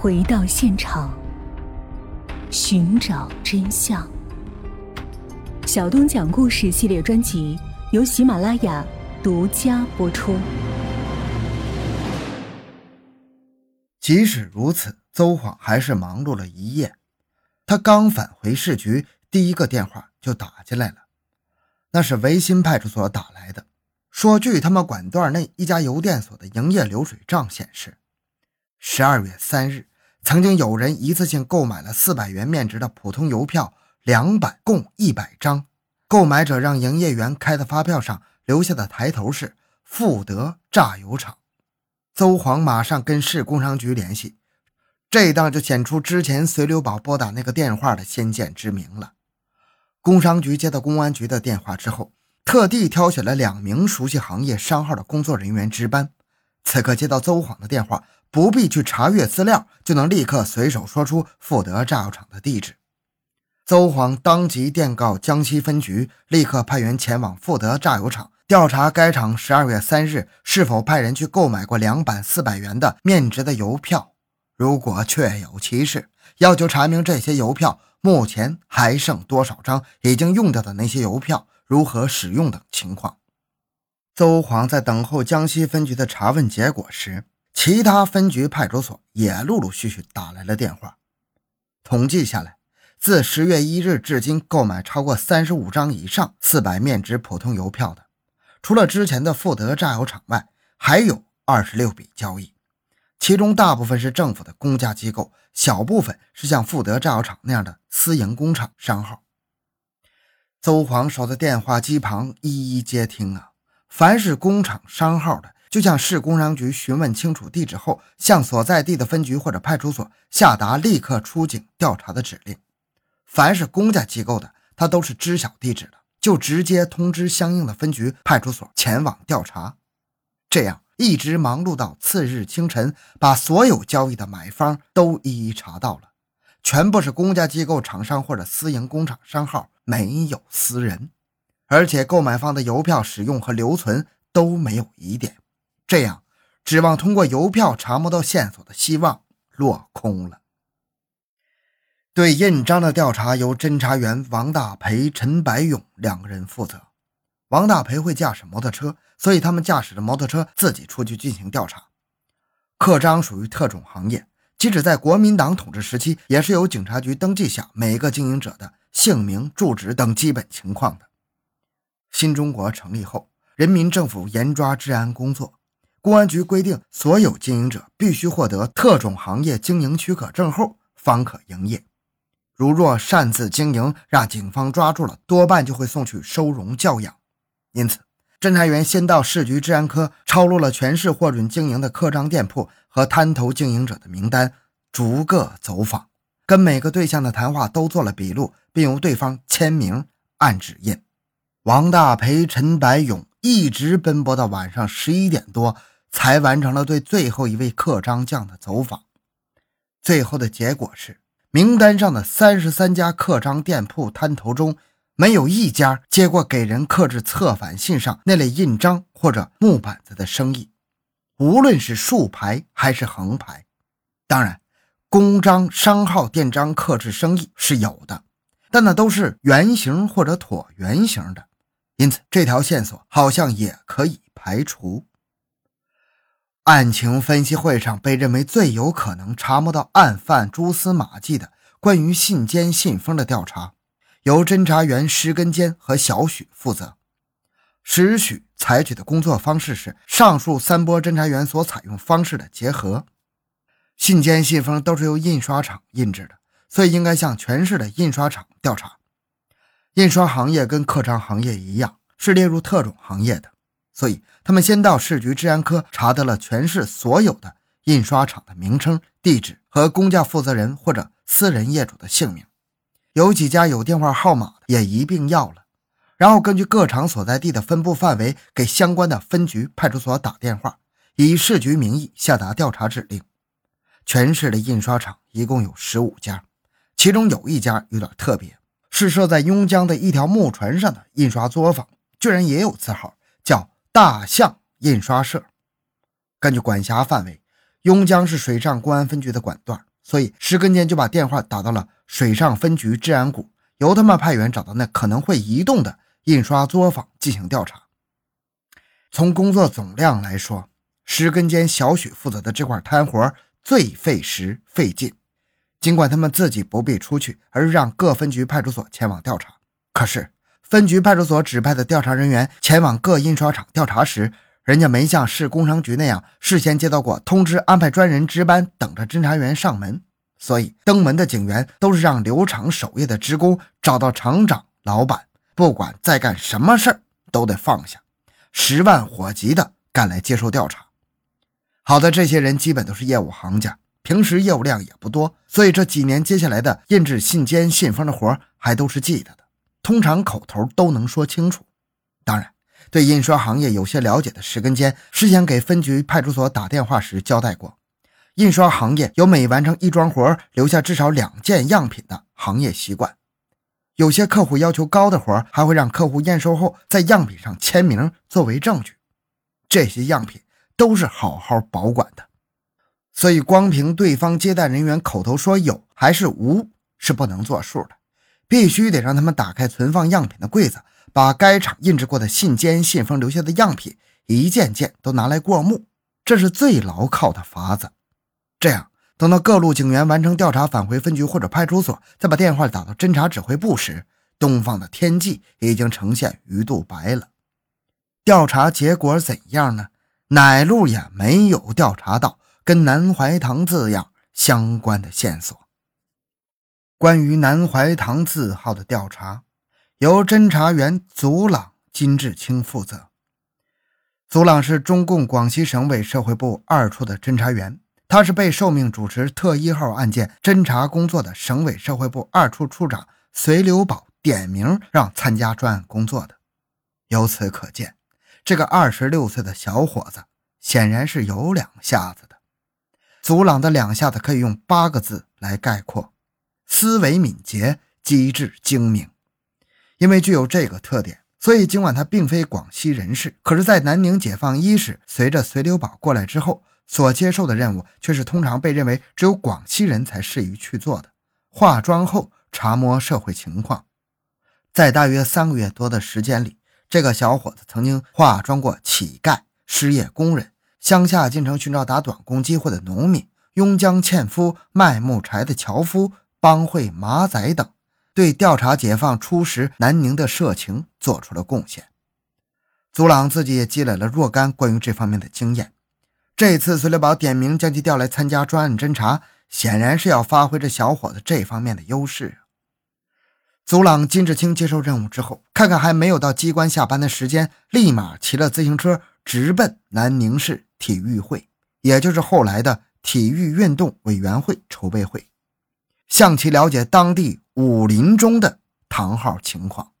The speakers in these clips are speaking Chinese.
回到现场，寻找真相。小东讲故事系列专辑由喜马拉雅独家播出。即使如此，邹晃还是忙碌了一夜。他刚返回市局，第一个电话就打进来了，那是维新派出所打来的，说据他们管段内一家邮电所的营业流水账显示，十二月三日，曾经有人一次性购买了四百元面值的普通邮票两版，共一百张。购买者让营业员开的发票上留下的抬头是“富德榨油厂”。邹煌马上跟市工商局联系。这当就显出之前随刘宝拨打那个电话的先见之明了。工商局接到公安局的电话之后，特地挑选了两名熟悉行业商号的工作人员值班。此刻接到邹煌的电话，不必去查阅资料，就能立刻随手说出富德榨油厂的地址。邹煌当即电告江西分局，立刻派员前往富德榨油厂调查该厂十二月三日是否派人去购买过两版四百元的面值的邮票。如果确有其事，要求查明这些邮票目前还剩多少张，已经用掉的那些邮票如何使用等情况。邹煌在等候江西分局的查问结果时，其他分局派出所也陆陆续续打来了电话。统计下来，自十月一日至今，购买超过三十五张以上四百面值普通邮票的，除了之前的富德榨油厂外，还有二十六笔交易。其中大部分是政府的公家机构，小部分是像富德榨油厂那样的私营工厂商号。邹黄守在电话机旁一一接听啊，凡是工厂商号的，就向市工商局询问清楚地址后，向所在地的分局或者派出所下达立刻出警调查的指令；凡是公家机构的，他都是知晓地址的，就直接通知相应的分局、派出所前往调查。这样。一直忙碌到次日清晨，把所有交易的买方都一一查到了，全部是公家机构、厂商或者私营工厂商号，没有私人，而且购买方的邮票使用和留存都没有疑点，这样指望通过邮票查摸到线索的希望落空了。对印章的调查由侦查员王大培、陈白勇两个人负责。王大培会驾驶摩托车，所以他们驾驶着摩托车自己出去进行调查。刻章属于特种行业，即使在国民党统治时期，也是由警察局登记下每个经营者的姓名、住址等基本情况的。新中国成立后，人民政府严抓治安工作，公安局规定，所有经营者必须获得特种行业经营许可证后方可营业。如若擅自经营，让警方抓住了，多半就会送去收容教养。因此，侦查员先到市局治安科抄录了全市获准经营的刻章店铺和滩头经营者的名单，逐个走访，跟每个对象的谈话都做了笔录，并由对方签名按指印。王大培、陈白勇一直奔波到晚上十一点多，才完成了对最后一位刻章匠的走访。最后的结果是，名单上的三十三家刻章店铺摊头中。没有一家接过给人刻制策反信上那类印章或者木板子的生意，无论是竖排还是横排。当然，公章、商号、店章刻制生意是有的，但那都是圆形或者椭圆形的，因此这条线索好像也可以排除。案情分析会上被认为最有可能查摸到案犯蛛丝马迹的关于信笺信封的调查。由侦查员石根坚和小许负责。石许采取的工作方式是上述三波侦查员所采用方式的结合。信笺、信封都是由印刷厂印制的，所以应该向全市的印刷厂调查。印刷行业跟刻章行业一样，是列入特种行业的，所以他们先到市局治安科查得了全市所有的印刷厂的名称、地址和公家负责人或者私人业主的姓名。有几家有电话号码的也一并要了，然后根据各厂所在地的分布范围，给相关的分局、派出所打电话，以市局名义下达调查指令。全市的印刷厂一共有十五家，其中有一家有点特别，是设在邕江的一条木船上的印刷作坊，居然也有字号，叫“大象印刷社”。根据管辖范围，邕江是水上公安分局的管段，所以石根坚就把电话打到了水上分局治安股，由他们派员找到那可能会移动的印刷作坊进行调查。从工作总量来说，石根坚、小许负责的这块摊活最费时费劲。尽管他们自己不必出去，而让各分局派出所前往调查，可是分局派出所指派的调查人员前往各印刷厂调查时，人家没像市工商局那样事先接到过通知，安排专人值班等着侦查员上门。所以登门的警员都是让留厂守夜的职工找到厂长、老板，不管再干什么事儿都得放下，十万火急的赶来接受调查。好的，这些人基本都是业务行家。平时业务量也不多，所以这几年接下来的印制信笺、信封的活还都是记得的，通常口头都能说清楚。当然，对印刷行业有些了解的石根坚，事先给分局派出所打电话时交代过，印刷行业有每完成一桩活留下至少两件样品的行业习惯。有些客户要求高的活，还会让客户验收后在样品上签名作为证据。这些样品都是好好保管的。所以，光凭对方接待人员口头说有还是无是不能作数的，必须得让他们打开存放样品的柜子，把该厂印制过的信笺、信封留下的样品一件件都拿来过目，这是最牢靠的法子。这样，等到各路警员完成调查，返回分局或者派出所，再把电话打到侦查指挥部时，东方的天际已经呈现鱼肚白了。调查结果怎样呢？哪路也没有调查到。跟南怀堂字样相关的线索。关于南怀堂字号的调查，由侦查员祖朗、金志清负责。祖朗是中共广西省委社会部二处的侦查员，他是被受命主持特一号案件侦查工作的省委社会部二处处长隋留宝点名让参加专案工作的。由此可见，这个二十六岁的小伙子显然是有两下子的。祖朗的两下子可以用八个字来概括：思维敏捷、机智精明。因为具有这个特点，所以尽管他并非广西人士，可是，在南宁解放伊始，随着随留宝过来之后，所接受的任务却是通常被认为只有广西人才适宜去做的——化妆后查摸社会情况。在大约三个月多的时间里，这个小伙子曾经化妆过乞丐、失业工人。乡下进城寻找打短工机会的农民、拥江纤夫、卖木柴的樵夫、帮会马仔等，对调查解放初时南宁的社情做出了贡献。祖朗自己也积累了若干关于这方面的经验。这次隋留宝点名将其调来参加专案侦查，显然是要发挥这小伙子这方面的优势。祖朗、金志清接受任务之后，看看还没有到机关下班的时间，立马骑了自行车直奔南宁市。体育会，也就是后来的体育运动委员会筹备会，向其了解当地武林中的堂号情况。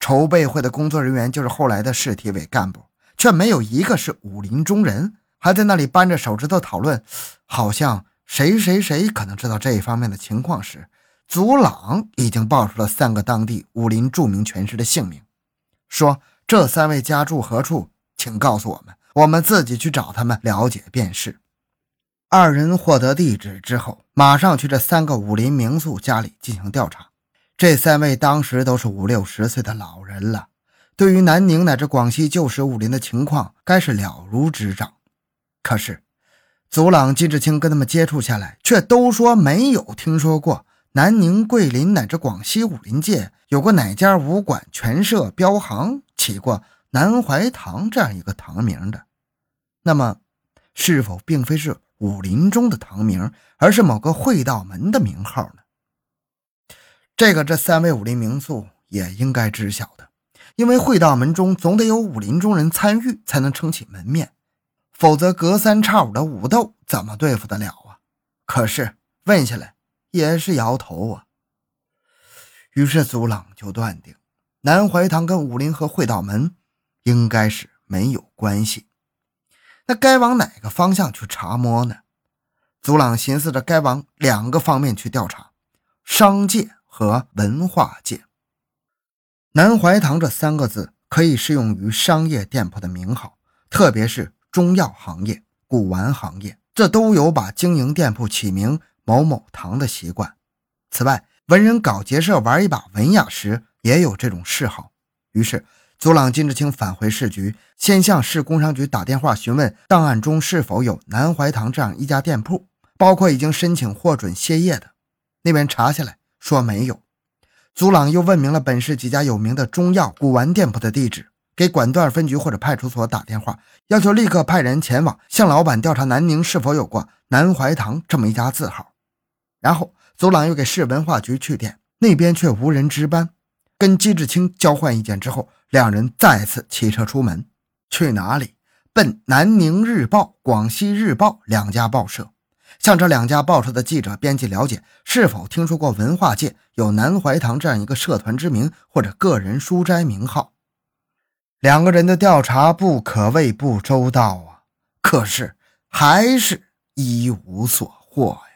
筹备会的工作人员就是后来的市体委干部，却没有一个是武林中人，还在那里扳着手指头讨论，好像谁谁谁可能知道这一方面的情况时，祖朗已经报出了三个当地武林著名拳师的姓名，说这三位家住何处，请告诉我们。我们自己去找他们了解便是。二人获得地址之后，马上去这三个武林名宿家里进行调查。这三位当时都是五六十岁的老人了，对于南宁乃至广西旧时武林的情况，该是了如指掌。可是，祖朗、金志清跟他们接触下来，却都说没有听说过南宁、桂林乃至广西武林界有过哪家武馆、拳社、镖行起过。南怀堂这样一个堂名的，那么是否并非是武林中的堂名，而是某个会道门的名号呢？这个这三位武林名宿也应该知晓的，因为会道门中总得有武林中人参与，才能撑起门面，否则隔三差五的武斗怎么对付得了啊？可是问下来也是摇头啊。于是祖朗就断定，南怀堂跟武林和会道门。应该是没有关系，那该往哪个方向去查摸呢？祖朗寻思着，该往两个方面去调查：商界和文化界。南怀堂这三个字可以适用于商业店铺的名号，特别是中药行业、古玩行业，这都有把经营店铺起名某某堂的习惯。此外，文人搞结社玩一把文雅时也有这种嗜好。于是，祖朗金志清返回市局，先向市工商局打电话询问档案中是否有南怀堂这样一家店铺，包括已经申请获准歇业的。那边查下来说没有。祖朗又问明了本市几家有名的中药古玩店铺的地址，给管段分局或者派出所打电话，要求立刻派人前往向老板调查南宁是否有过南怀堂这么一家字号。然后，祖朗又给市文化局去电，那边却无人值班。跟金志清交换意见之后，两人再次骑车出门，去哪里？奔南宁日报、广西日报两家报社。向这两家报社的记者、编辑了解，是否听说过文化界有南怀堂这样一个社团之名或者个人书斋名号。两个人的调查不可谓不周到啊，可是还是一无所获呀。